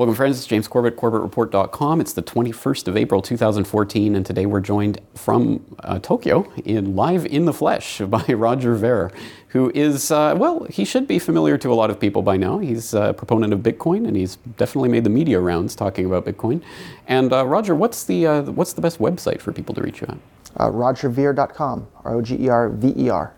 Welcome, friends. It's James Corbett, CorbettReport.com. It's the 21st of April, 2014, and today we're joined from uh, Tokyo in live in the flesh by Roger Ver, who is, uh, well, he should be familiar to a lot of people by now. He's a proponent of Bitcoin, and he's definitely made the media rounds talking about Bitcoin. And uh, Roger, what's the, uh, what's the best website for people to reach you at? Uh, RogerVer.com, R O G E R V E R.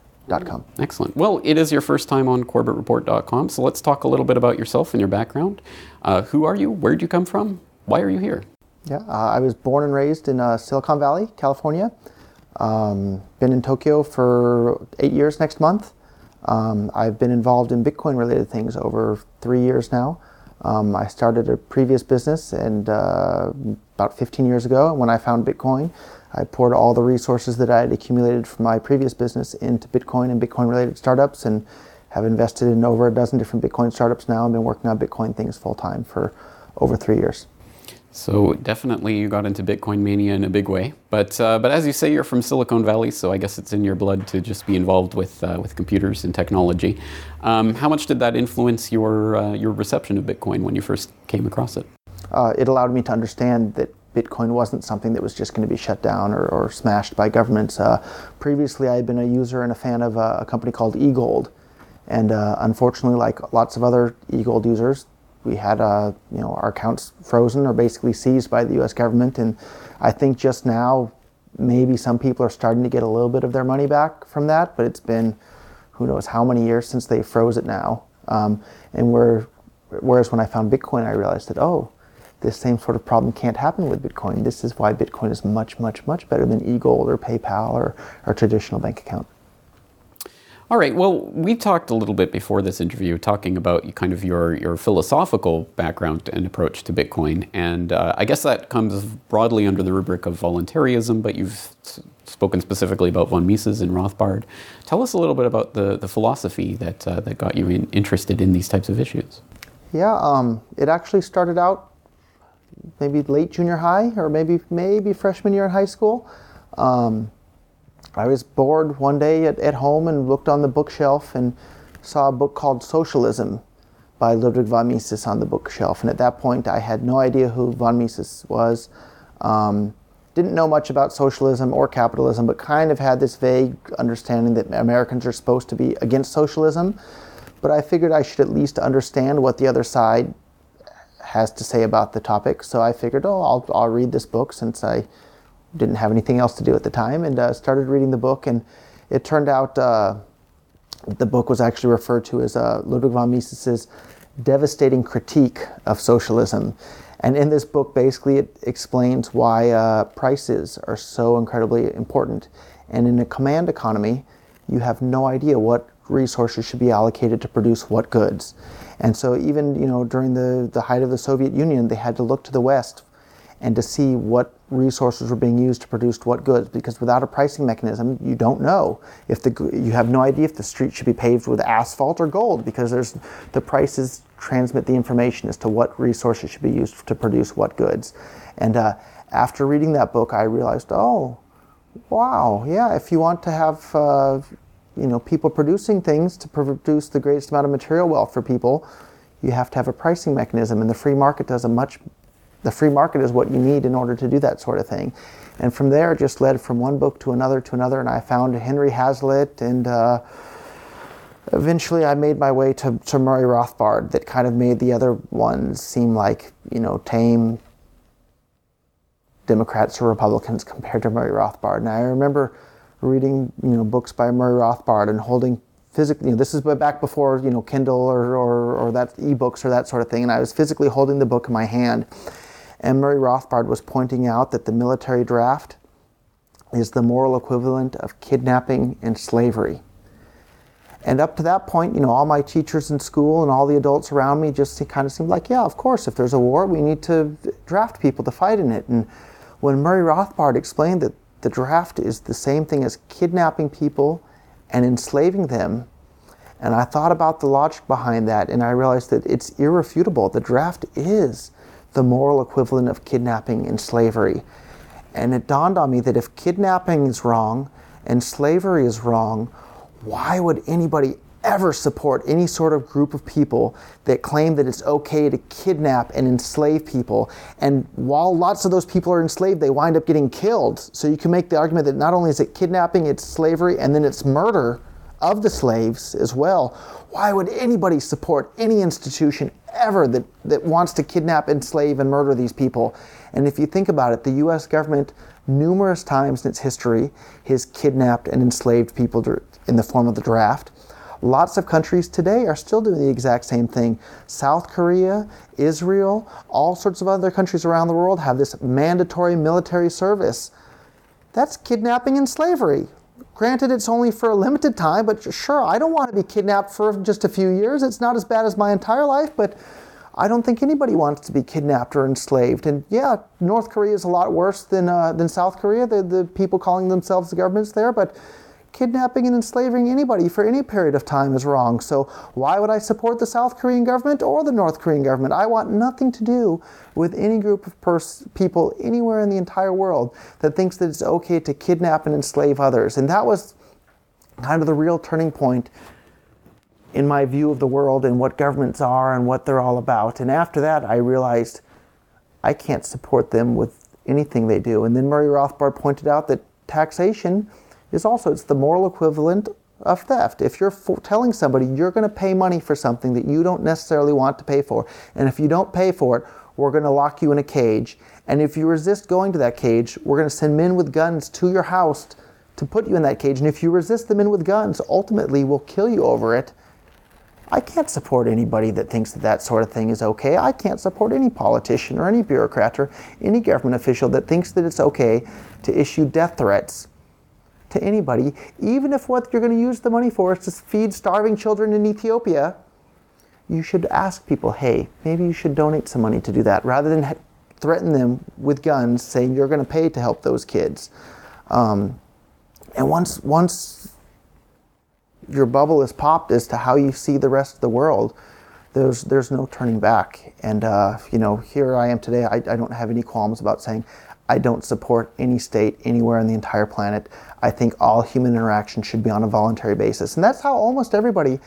Excellent. Well, it is your first time on CorbettReport.com, so let's talk a little bit about yourself and your background. Uh, who are you? Where did you come from? Why are you here? Yeah, uh, I was born and raised in uh, Silicon Valley, California. Um, been in Tokyo for eight years next month. Um, I've been involved in Bitcoin related things over three years now. Um, I started a previous business and uh, about 15 years ago when I found Bitcoin. I poured all the resources that I had accumulated from my previous business into Bitcoin and Bitcoin related startups and have invested in over a dozen different Bitcoin startups now and been working on Bitcoin things full time for over three years. So definitely you got into Bitcoin mania in a big way, but uh, but as you say, you're from Silicon Valley, so I guess it's in your blood to just be involved with uh, with computers and technology. Um, how much did that influence your uh, your reception of Bitcoin when you first came across it? Uh, it allowed me to understand that Bitcoin wasn't something that was just going to be shut down or, or smashed by governments. Uh, previously, I had been a user and a fan of a, a company called eGold, and uh, unfortunately, like lots of other eGold users, we had uh, you know our accounts frozen or basically seized by the U.S. government. And I think just now, maybe some people are starting to get a little bit of their money back from that, but it's been who knows how many years since they froze it now. Um, and where, whereas when I found Bitcoin, I realized that oh this same sort of problem can't happen with Bitcoin. This is why Bitcoin is much, much, much better than eGold or PayPal or a traditional bank account. All right. Well, we talked a little bit before this interview talking about kind of your, your philosophical background and approach to Bitcoin. And uh, I guess that comes broadly under the rubric of voluntaryism, but you've spoken specifically about von Mises and Rothbard. Tell us a little bit about the, the philosophy that, uh, that got you in, interested in these types of issues. Yeah, um, it actually started out maybe late junior high or maybe maybe freshman year in high school. Um, I was bored one day at, at home and looked on the bookshelf and saw a book called Socialism by Ludwig von Mises on the bookshelf. And at that point, I had no idea who von Mises was. Um, didn't know much about socialism or capitalism, but kind of had this vague understanding that Americans are supposed to be against socialism. But I figured I should at least understand what the other side has to say about the topic. So I figured, oh, I'll, I'll read this book since I didn't have anything else to do at the time, and uh, started reading the book. And it turned out uh, the book was actually referred to as uh, Ludwig von Mises's devastating critique of socialism. And in this book, basically, it explains why uh, prices are so incredibly important. And in a command economy, you have no idea what resources should be allocated to produce what goods. And so even you know during the, the height of the Soviet Union, they had to look to the West and to see what resources were being used to produce what goods because without a pricing mechanism you don't know if the you have no idea if the street should be paved with asphalt or gold because there's the prices transmit the information as to what resources should be used to produce what goods and uh, after reading that book i realized oh wow yeah if you want to have uh, you know, people producing things to produce the greatest amount of material wealth for people, you have to have a pricing mechanism, and the free market does a much. The free market is what you need in order to do that sort of thing, and from there, it just led from one book to another to another, and I found Henry Hazlitt, and uh, eventually, I made my way to, to Murray Rothbard. That kind of made the other ones seem like you know tame Democrats or Republicans compared to Murray Rothbard, and I remember reading you know books by Murray Rothbard and holding physically. You know, this is back before you know Kindle or, or or that ebooks or that sort of thing, and I was physically holding the book in my hand. And Murray Rothbard was pointing out that the military draft is the moral equivalent of kidnapping and slavery. And up to that point, you know, all my teachers in school and all the adults around me just kind of seemed like, yeah, of course, if there's a war, we need to draft people to fight in it. And when Murray Rothbard explained that the draft is the same thing as kidnapping people and enslaving them. And I thought about the logic behind that, and I realized that it's irrefutable. The draft is the moral equivalent of kidnapping and slavery. And it dawned on me that if kidnapping is wrong and slavery is wrong, why would anybody ever support any sort of group of people that claim that it's okay to kidnap and enslave people. And while lots of those people are enslaved, they wind up getting killed. So you can make the argument that not only is it kidnapping, it's slavery, and then it's murder of the slaves as well. Why would anybody support any institution ever that, that wants to kidnap, enslave, and murder these people? And if you think about it, the US government, numerous times in its history, has kidnapped and enslaved people in the form of the draft. Lots of countries today are still doing the exact same thing. South Korea, Israel, all sorts of other countries around the world have this mandatory military service. That's kidnapping and slavery. Granted, it's only for a limited time, but sure, I don't want to be kidnapped for just a few years. It's not as bad as my entire life, but I don't think anybody wants to be kidnapped or enslaved. And yeah, North Korea is a lot worse than, uh, than South Korea, the, the people calling themselves the governments there, but kidnapping and enslaving anybody for any period of time is wrong. So why would I support the South Korean government or the North Korean government? I want nothing to do with any group of pers- people anywhere in the entire world that thinks that it's okay to kidnap and enslave others. And that was kind of the real turning point in my view of the world and what governments are and what they're all about. And after that, I realized I can't support them with anything they do. And then Murray Rothbard pointed out that taxation is also it's the moral equivalent of theft. If you're telling somebody you're going to pay money for something that you don't necessarily want to pay for, and if you don't pay for it, we're going to lock you in a cage. And if you resist going to that cage, we're going to send men with guns to your house to put you in that cage. And if you resist the men with guns, ultimately we'll kill you over it. I can't support anybody that thinks that that sort of thing is okay. I can't support any politician or any bureaucrat or any government official that thinks that it's okay to issue death threats to anybody, even if what you're going to use the money for is to feed starving children in Ethiopia, you should ask people, hey, maybe you should donate some money to do that rather than threaten them with guns saying you're going to pay to help those kids. Um, and once, once your bubble is popped as to how you see the rest of the world, there's, there's no turning back. And, uh, you know, here I am today. I, I don't have any qualms about saying I don't support any state anywhere on the entire planet. I think all human interaction should be on a voluntary basis. And that's how almost everybody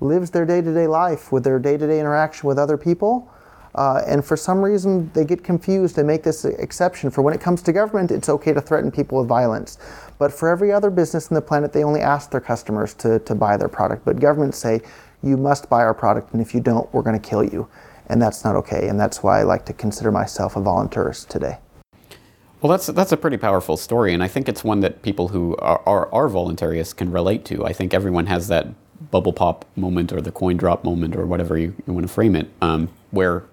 lives their day to day life with their day to day interaction with other people. Uh, and for some reason, they get confused and make this exception. For when it comes to government, it's okay to threaten people with violence. But for every other business on the planet, they only ask their customers to, to buy their product. But governments say, you must buy our product, and if you don't, we're going to kill you. And that's not okay. And that's why I like to consider myself a voluntaryist today. Well, that's that's a pretty powerful story, and I think it's one that people who are, are, are voluntaryists can relate to. I think everyone has that bubble pop moment or the coin drop moment or whatever you, you want to frame it, um, where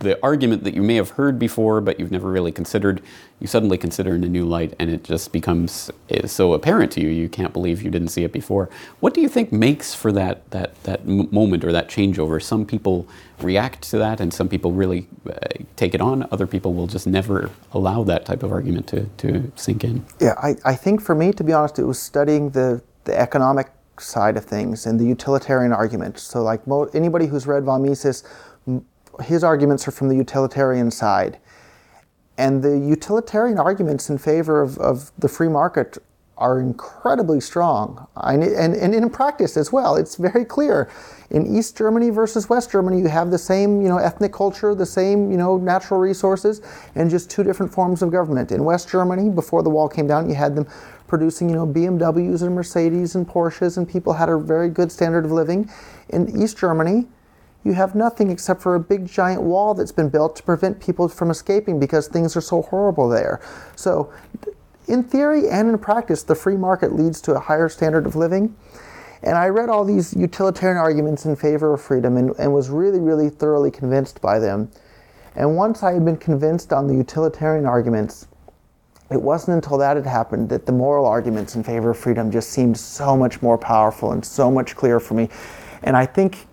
the argument that you may have heard before but you've never really considered, you suddenly consider in a new light and it just becomes eh, so apparent to you, you can't believe you didn't see it before. What do you think makes for that, that, that moment or that changeover? Some people react to that and some people really uh, take it on. Other people will just never allow that type of argument to, to sink in. Yeah, I, I think for me, to be honest, it was studying the, the economic side of things and the utilitarian argument. So, like mo- anybody who's read von Mises, his arguments are from the utilitarian side. And the utilitarian arguments in favor of, of the free market are incredibly strong. and, and in practice as well, it's very clear. In East Germany versus West Germany, you have the same you know, ethnic culture, the same you know, natural resources, and just two different forms of government. In West Germany, before the wall came down, you had them producing you know, BMWs and Mercedes and Porsches, and people had a very good standard of living. In East Germany, you have nothing except for a big giant wall that's been built to prevent people from escaping because things are so horrible there. So, in theory and in practice, the free market leads to a higher standard of living. And I read all these utilitarian arguments in favor of freedom and, and was really, really thoroughly convinced by them. And once I had been convinced on the utilitarian arguments, it wasn't until that had happened that the moral arguments in favor of freedom just seemed so much more powerful and so much clearer for me. And I think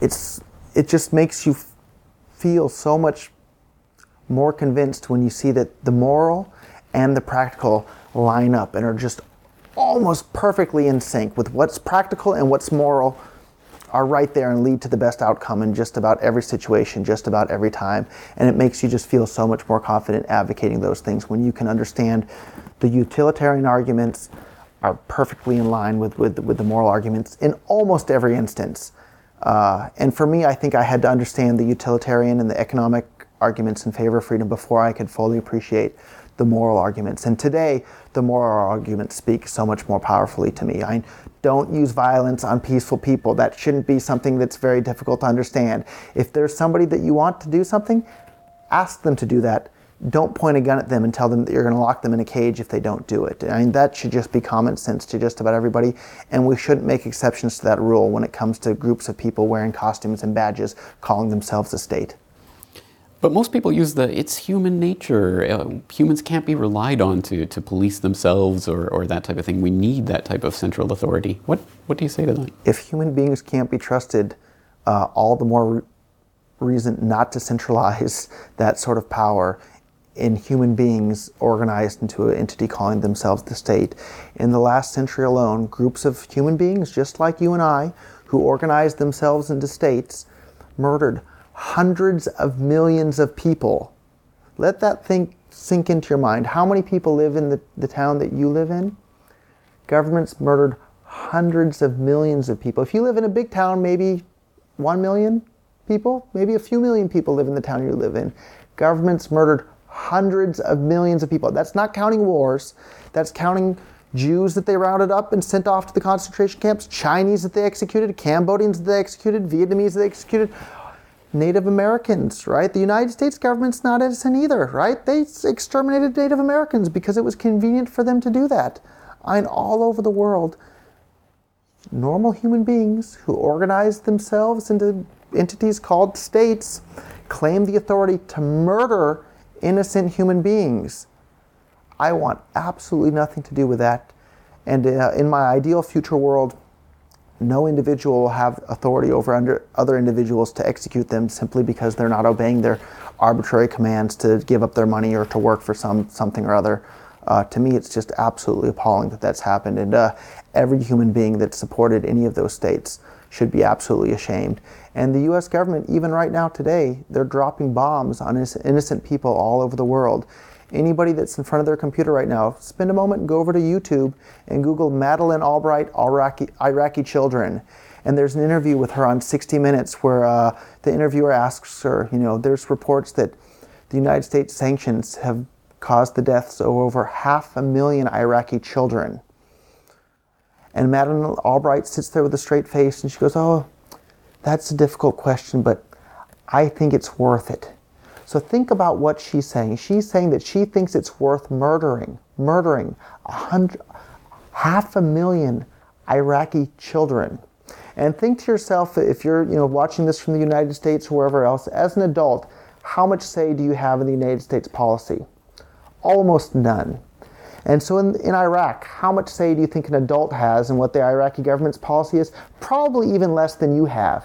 it's it just makes you feel so much more convinced when you see that the moral and the practical line up and are just almost perfectly in sync with what's practical and what's moral are right there and lead to the best outcome in just about every situation, just about every time. And it makes you just feel so much more confident advocating those things when you can understand the utilitarian arguments are perfectly in line with, with, with the moral arguments in almost every instance. Uh, and for me, I think I had to understand the utilitarian and the economic arguments in favor of freedom before I could fully appreciate the moral arguments. And today, the moral arguments speak so much more powerfully to me. I don't use violence on peaceful people. That shouldn't be something that's very difficult to understand. If there's somebody that you want to do something, ask them to do that don't point a gun at them and tell them that you're going to lock them in a cage if they don't do it. I mean, that should just be common sense to just about everybody, and we shouldn't make exceptions to that rule when it comes to groups of people wearing costumes and badges calling themselves a state. But most people use the it's human nature. Uh, humans can't be relied on to, to police themselves or, or that type of thing. We need that type of central authority. What, what do you say to that? If human beings can't be trusted, uh, all the more reason not to centralize that sort of power in human beings organized into an entity calling themselves the state. In the last century alone, groups of human beings, just like you and I, who organized themselves into states, murdered hundreds of millions of people. Let that think sink into your mind. How many people live in the, the town that you live in? Governments murdered hundreds of millions of people. If you live in a big town, maybe one million people, maybe a few million people live in the town you live in. Governments murdered hundreds of millions of people. That's not counting wars, that's counting Jews that they rounded up and sent off to the concentration camps, Chinese that they executed, Cambodians that they executed, Vietnamese that they executed, Native Americans, right? The United States government's not innocent either, right? They exterminated Native Americans because it was convenient for them to do that. And all over the world, normal human beings who organized themselves into entities called states claim the authority to murder innocent human beings. I want absolutely nothing to do with that. And uh, in my ideal future world, no individual will have authority over under other individuals to execute them simply because they're not obeying their arbitrary commands to give up their money or to work for some something or other. Uh, to me, it's just absolutely appalling that that's happened, and uh, every human being that supported any of those states should be absolutely ashamed. And the US government, even right now today, they're dropping bombs on innocent people all over the world. Anybody that's in front of their computer right now, spend a moment and go over to YouTube and Google Madeleine Albright, Iraqi, Iraqi children. And there's an interview with her on 60 Minutes where uh, the interviewer asks her, you know, there's reports that the United States sanctions have caused the deaths of over half a million Iraqi children. And Madeleine Albright sits there with a straight face and she goes, Oh, that's a difficult question, but I think it's worth it. So think about what she's saying. She's saying that she thinks it's worth murdering, murdering a hundred, half a million Iraqi children. And think to yourself, if you're you know, watching this from the United States or wherever else, as an adult, how much say do you have in the United States policy? Almost none. And so in, in Iraq, how much say do you think an adult has in what the Iraqi government's policy is? Probably even less than you have.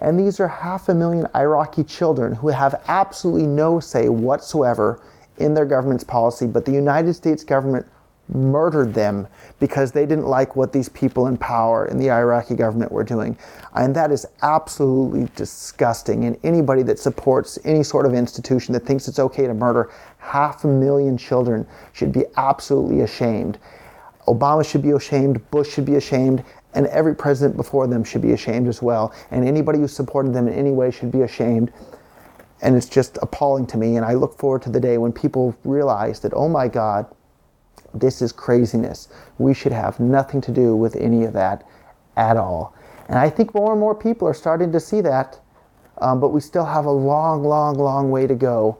And these are half a million Iraqi children who have absolutely no say whatsoever in their government's policy, but the United States government murdered them because they didn't like what these people in power in the Iraqi government were doing. And that is absolutely disgusting. And anybody that supports any sort of institution that thinks it's okay to murder half a million children should be absolutely ashamed. Obama should be ashamed, Bush should be ashamed, and every president before them should be ashamed as well. And anybody who supported them in any way should be ashamed. And it's just appalling to me. And I look forward to the day when people realize that, oh my God, this is craziness. We should have nothing to do with any of that at all. And I think more and more people are starting to see that, um, but we still have a long, long, long way to go.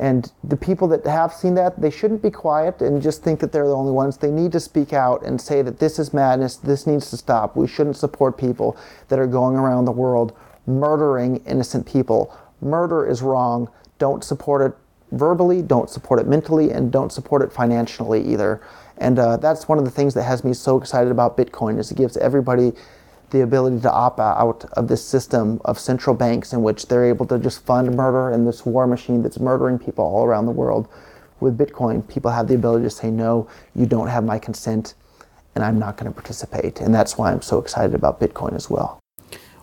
And the people that have seen that, they shouldn't be quiet and just think that they're the only ones. They need to speak out and say that this is madness, this needs to stop. We shouldn't support people that are going around the world murdering innocent people. Murder is wrong. Don't support it verbally, don't support it mentally, and don't support it financially either. And uh, that's one of the things that has me so excited about Bitcoin is it gives everybody the ability to opt out of this system of central banks in which they're able to just fund murder and this war machine that's murdering people all around the world. With Bitcoin, people have the ability to say, no, you don't have my consent, and I'm not going to participate. And that's why I'm so excited about Bitcoin as well.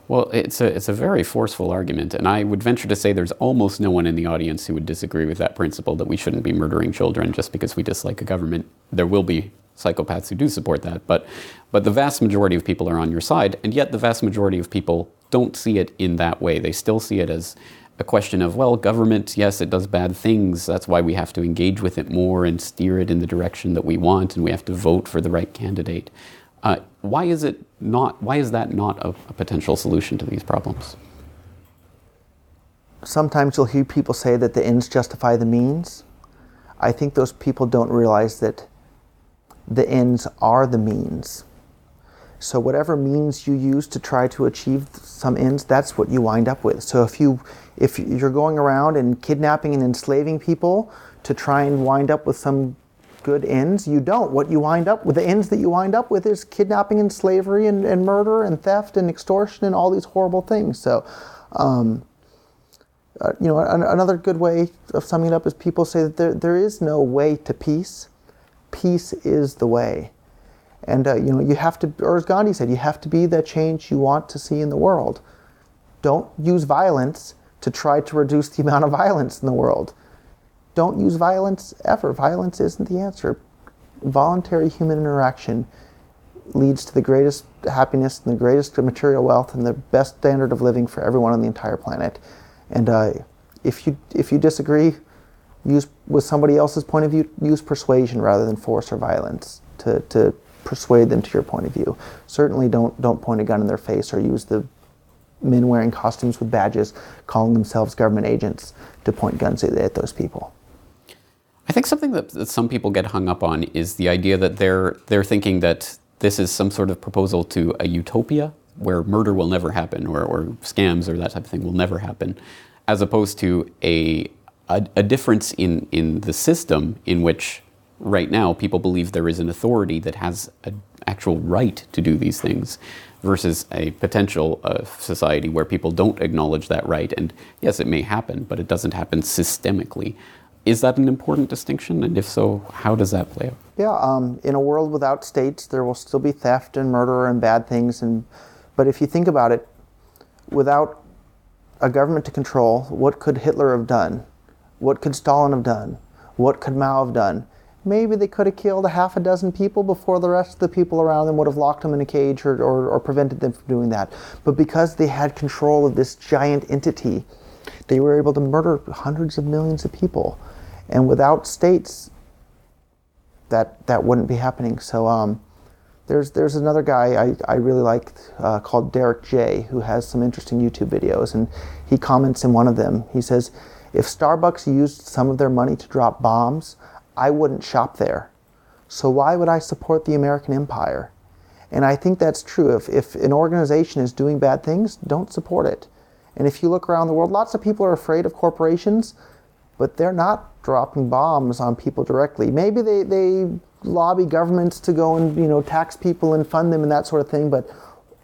Well, it's a, it's a very forceful argument, and I would venture to say there's almost no one in the audience who would disagree with that principle that we shouldn't be murdering children just because we dislike a government. There will be psychopaths who do support that, but but the vast majority of people are on your side, and yet the vast majority of people don't see it in that way. They still see it as a question of, well, government, yes, it does bad things. That's why we have to engage with it more and steer it in the direction that we want, and we have to vote for the right candidate. Uh, why is it not? Why is that not a, a potential solution to these problems? Sometimes you'll hear people say that the ends justify the means. I think those people don't realize that the ends are the means. So whatever means you use to try to achieve some ends, that's what you wind up with. So if you if you're going around and kidnapping and enslaving people to try and wind up with some good ends, you don't. What you wind up with, the ends that you wind up with is kidnapping and slavery and, and murder and theft and extortion and all these horrible things. So, um, uh, you know, an, another good way of summing it up is people say that there, there is no way to peace. Peace is the way. And uh, you know, you have to, or as Gandhi said, you have to be the change you want to see in the world. Don't use violence to try to reduce the amount of violence in the world. Don't use violence ever. Violence isn't the answer. Voluntary human interaction leads to the greatest happiness and the greatest material wealth and the best standard of living for everyone on the entire planet. And uh, if you if you disagree, use with somebody else's point of view, use persuasion rather than force or violence to, to persuade them to your point of view. Certainly don't don't point a gun in their face or use the men wearing costumes with badges calling themselves government agents to point guns at, those people. I think something that, that some people get hung up on is the idea that they're they're thinking that this is some sort of proposal to a utopia where murder will never happen or, or scams or that type of thing will never happen, as opposed to a, a, a difference in, in the system in which right now people believe there is an authority that has an actual right to do these things versus a potential uh, society where people don't acknowledge that right. And yes, it may happen, but it doesn't happen systemically. Is that an important distinction? And if so, how does that play out? Yeah, um, in a world without states, there will still be theft and murder and bad things. And but if you think about it, without a government to control, what could Hitler have done? What could Stalin have done? What could Mao have done? maybe they could have killed a half a dozen people before the rest of the people around them would have locked them in a cage or, or, or prevented them from doing that. But because they had control of this giant entity, they were able to murder hundreds of millions of people. And without states, that, that wouldn't be happening. So um, there's, there's another guy I, I really like uh, called Derek J, who has some interesting YouTube videos. And he comments in one of them. He says, if Starbucks used some of their money to drop bombs, I wouldn't shop there. So why would I support the American empire? And I think that's true. If, if an organization is doing bad things, don't support it. And if you look around the world, lots of people are afraid of corporations, but they're not dropping bombs on people directly. Maybe they, they lobby governments to go and you know tax people and fund them and that sort of thing, but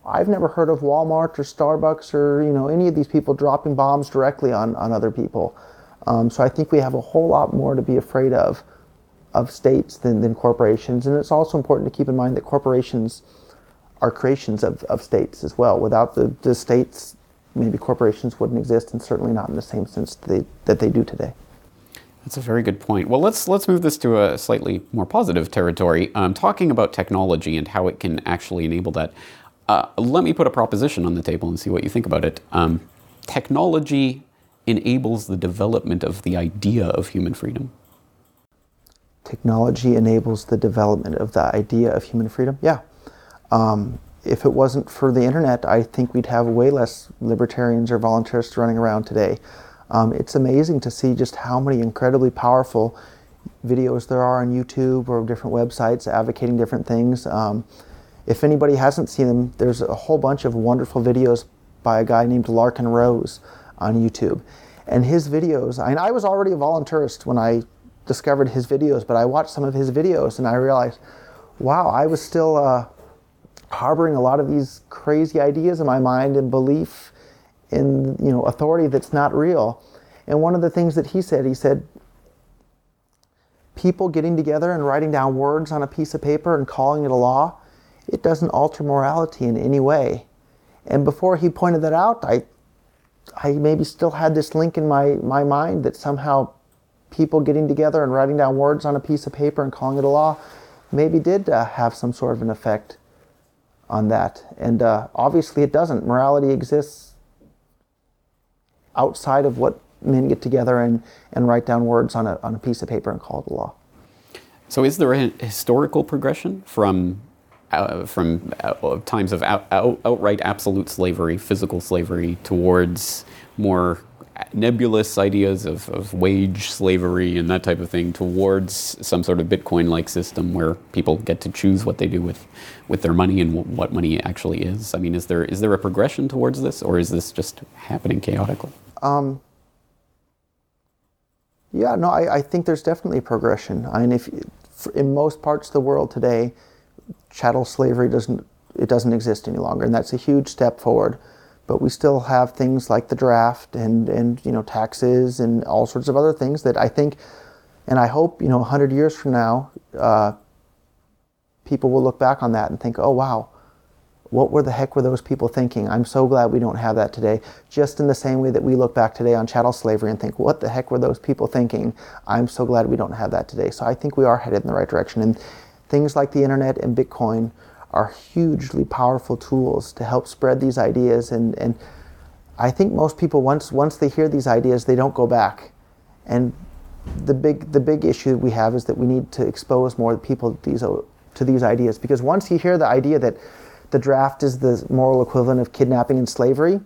I've never heard of Walmart or Starbucks or you know any of these people dropping bombs directly on, on other people. Um, so I think we have a whole lot more to be afraid of of states than, than corporations. And it's also important to keep in mind that corporations are creations of, of states as well. Without the, the states, maybe corporations wouldn't exist, and certainly not in the same sense that they, that they do today. That's a very good point. Well, let's let's move this to a slightly more positive territory. Um, talking about technology and how it can actually enable that. Uh, let me put a proposition on the table and see what you think about it. Um, technology enables the development of the idea of human freedom technology enables the development of the idea of human freedom? Yeah. Um, if it wasn't for the internet, I think we'd have way less libertarians or voluntaryists running around today. Um, it's amazing to see just how many incredibly powerful videos there are on YouTube or different websites advocating different things. Um, if anybody hasn't seen them, there's a whole bunch of wonderful videos by a guy named Larken Rose on YouTube. And his videos, I, I was already a voluntaryist when I discovered his videos, but I watched some of his videos and I realized, wow, I was still uh, harboring a lot of these crazy ideas in my mind and belief in you know authority that's not real. And one of the things that he said, he said, people getting together and writing down words on a piece of paper and calling it a law, it doesn't alter morality in any way. And before he pointed that out, I I maybe still had this link in my, my mind that somehow people getting together and writing down words on a piece of paper and calling it a law, maybe did uh, have some sort of an effect on that. And uh, obviously, it doesn't. Morality exists outside of what men get together and, and write down words on a, on a piece of paper and call it a law. So, is there a historical progression from uh, from uh, times of out, out, outright absolute slavery, physical slavery, towards more nebulous ideas of, of wage slavery and that type of thing towards some sort of Bitcoin like system where people get to choose what they do with, with their money and w- what money actually is? I mean, is there, is there a progression towards this or is this just happening chaotically? Um, yeah, no, I, I think there's definitely progression. I mean, if in most parts of the world today, chattel slavery doesn't it doesn't exist any longer, and that's a huge step forward. But we still have things like the draft and, and you know taxes and all sorts of other things that I think and I hope you know 100 years from now uh, people will look back on that and think oh wow what were the heck were those people thinking? I'm so glad we don't have that today. Just in the same way that we look back today on chattel slavery and think what the heck were those people thinking? I'm so glad we don't have that today. So I think we are headed in the right direction and things like the internet and Bitcoin are hugely powerful tools to help spread these ideas. And, and I think most people, once, once they hear these ideas, they don't go back. And the big, the big issue we have is that we need to expose more people to these, to these ideas. Because once you hear the idea that the draft is the moral equivalent of kidnapping and slavery,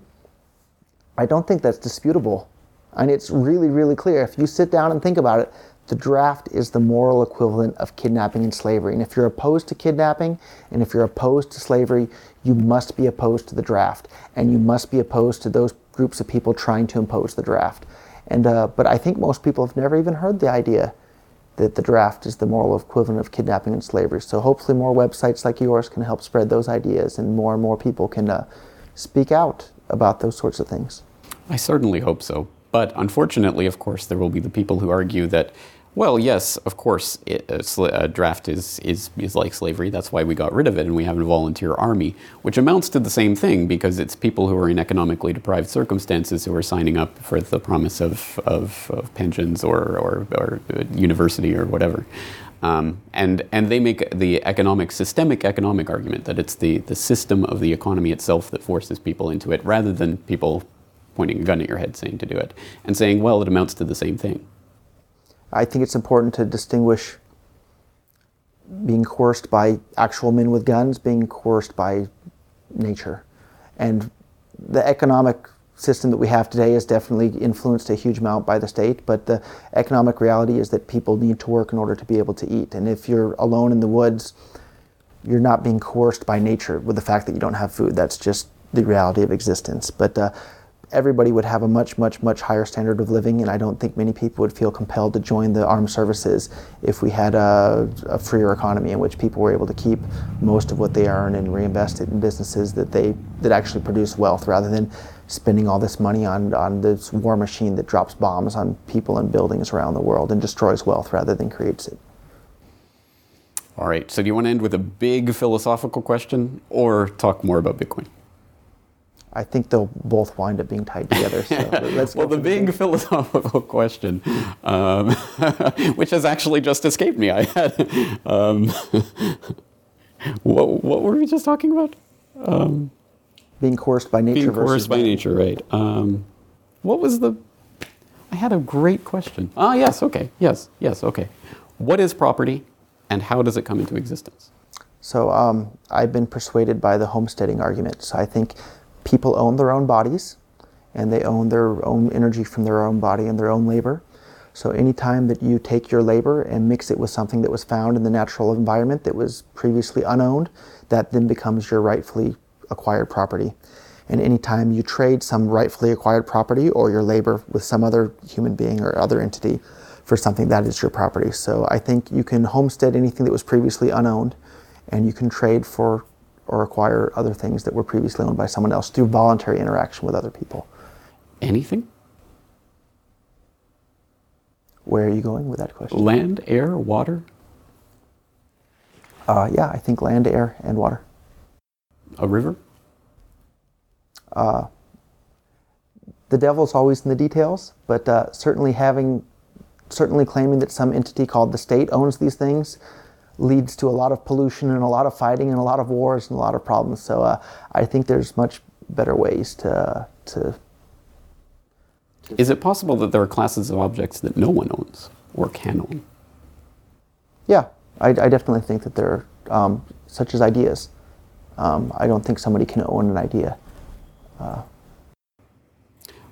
I don't think that's disputable. And it's really, really clear. If you sit down and think about it, the draft is the moral equivalent of kidnapping and slavery. And if you're opposed to kidnapping and if you're opposed to slavery, you must be opposed to the draft. And you must be opposed to those groups of people trying to impose the draft. And, uh, but I think most people have never even heard the idea that the draft is the moral equivalent of kidnapping and slavery. So hopefully, more websites like yours can help spread those ideas and more and more people can uh, speak out about those sorts of things. I certainly hope so. But unfortunately, of course, there will be the people who argue that well, yes, of course, it, a, a, draft is, is, is like slavery. That's why we got rid of it, and we have a volunteer army, which amounts to the same thing because it's people who are in economically deprived circumstances who are signing up for the promise of, of, of pensions or, or, or, uh, university or whatever. Um, and, and they make the economic, systemic economic argument that it's the, the system of the economy itself that forces people into it rather than people pointing a gun at your head saying to do it and saying, well, it amounts to the same thing. I think it's important to distinguish being coerced by actual men with guns, being coerced by nature. And the economic system that we have today is definitely influenced a huge amount by the state, but the economic reality is that people need to work in order to be able to eat. And if you're alone in the woods, you're not being coerced by nature with the fact that you don't have food. That's just the reality of existence. But uh, everybody would have a much, much, much higher standard of living, and I don't think many people would feel compelled to join the armed services if we had a, a, freer economy in which people were able to keep most of what they earn and reinvest it in businesses that they that actually produce wealth, rather than spending all this money on on this war machine that drops bombs on people and buildings around the world and destroys wealth rather than creates it. All right. So, do you want to end with a big philosophical question, or talk more about Bitcoin? I think they'll both wind up being tied together. So let's well, the big philosophical question, um, which has actually just escaped me. I had, um, what, what were we just talking about? Um, being coerced by nature. Versus. Being coerced by nature, right? Um, what was the? I had a great question. Ah, yes. Okay. Yes. Yes. Okay. What is property, and how does it come into existence? So um, I've been persuaded by the homesteading argument. So I think people own their own bodies and they own their own energy from their own body and their own labor. So anytime that you take your labor and mix it with something that was found in the natural environment that was previously unowned, that then becomes your rightfully acquired property. And anytime you trade some rightfully acquired property or your labor with some other human being or other entity for something that is your property. So I think you can homestead anything that was previously unowned and you can trade for or acquire other things that were previously owned by someone else through voluntary interaction with other people. Anything? Where are you going with that question? Land, air, water? Uh, yeah, I think land, air, and water. A river? Uh, the devil's always in the details, but uh, certainly having, certainly claiming that some entity called the state owns these things leads to a lot of pollution and a lot of fighting and a lot of wars and a lot of problems. So uh, I think there's much better ways to to. Is it possible that there are classes of objects that no one owns or can own? Yeah, I, I definitely think that there are um, such as ideas. Um, I don't think somebody can own an idea.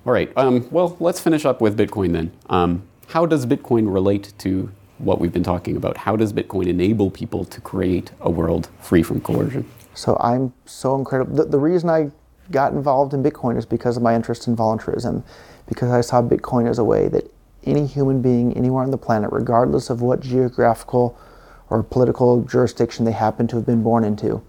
All right. Um, well, let's finish up with Bitcoin then. Um, how does Bitcoin relate to what we've been talking about? How does Bitcoin enable people to create a world free from coercion? So I'm so incredible. The, the reason I got involved in Bitcoin is because of my interest in voluntaryism, because I saw Bitcoin as a way that any human being anywhere on the planet, regardless of what geographical or political jurisdiction they happen to have been born into,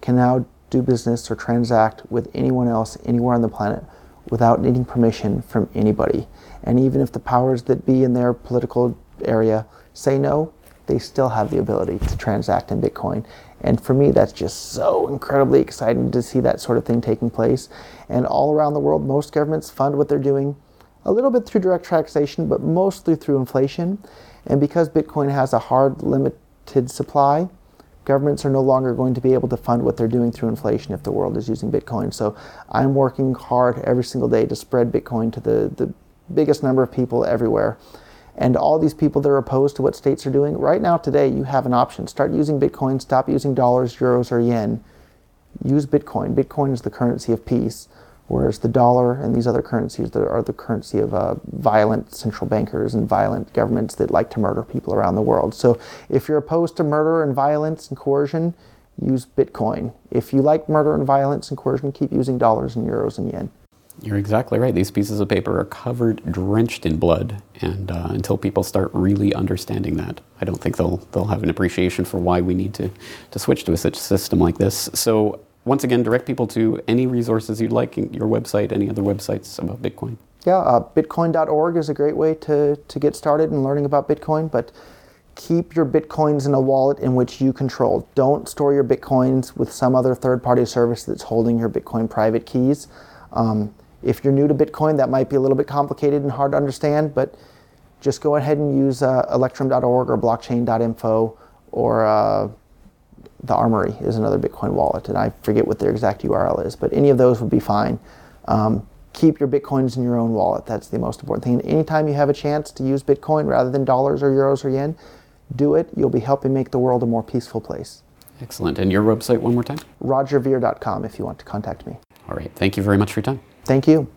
can now do business or transact with anyone else anywhere on the planet without needing permission from anybody. And even if the powers that be in their political area say no, they still have the ability to transact in Bitcoin. And for me, that's just so incredibly exciting to see that sort of thing taking place. And all around the world, most governments fund what they're doing a little bit through direct taxation, but mostly through inflation. And because Bitcoin has a hard, limited supply, governments are no longer going to be able to fund what they're doing through inflation if the world is using Bitcoin. So I'm working hard every single day to spread Bitcoin to the, the biggest number of people everywhere. And all these people that are opposed to what states are doing, right now, today, you have an option. Start using Bitcoin, stop using dollars, euros, or yen. Use Bitcoin. Bitcoin is the currency of peace, whereas the dollar and these other currencies are the currency of uh, violent central bankers and violent governments that like to murder people around the world. So if you're opposed to murder and violence and coercion, use Bitcoin. If you like murder and violence and coercion, keep using dollars and euros and yen. You're exactly right. These pieces of paper are covered, drenched in blood, and uh, until people start really understanding that, I don't think they'll they'll have an appreciation for why we need to to switch to a such system like this. So once again, direct people to any resources you'd like, your website, any other websites about Bitcoin. Yeah, uh, Bitcoin.org is a great way to to get started in learning about Bitcoin, but keep your bitcoins in a wallet in which you control. Don't store your bitcoins with some other third-party service that's holding your Bitcoin private keys. Um, if you're new to Bitcoin, that might be a little bit complicated and hard to understand, but just go ahead and use uh, electrum.org or blockchain.info or uh, the Armory is another Bitcoin wallet, and I forget what their exact URL is, but any of those would be fine. Um, keep your Bitcoins in your own wallet. That's the most important thing. And anytime you have a chance to use Bitcoin rather than dollars or euros or yen, do it. You'll be helping make the world a more peaceful place. Excellent. And your website one more time? RogerVer.com if you want to contact me. All right. Thank you very much for your time. Thank you.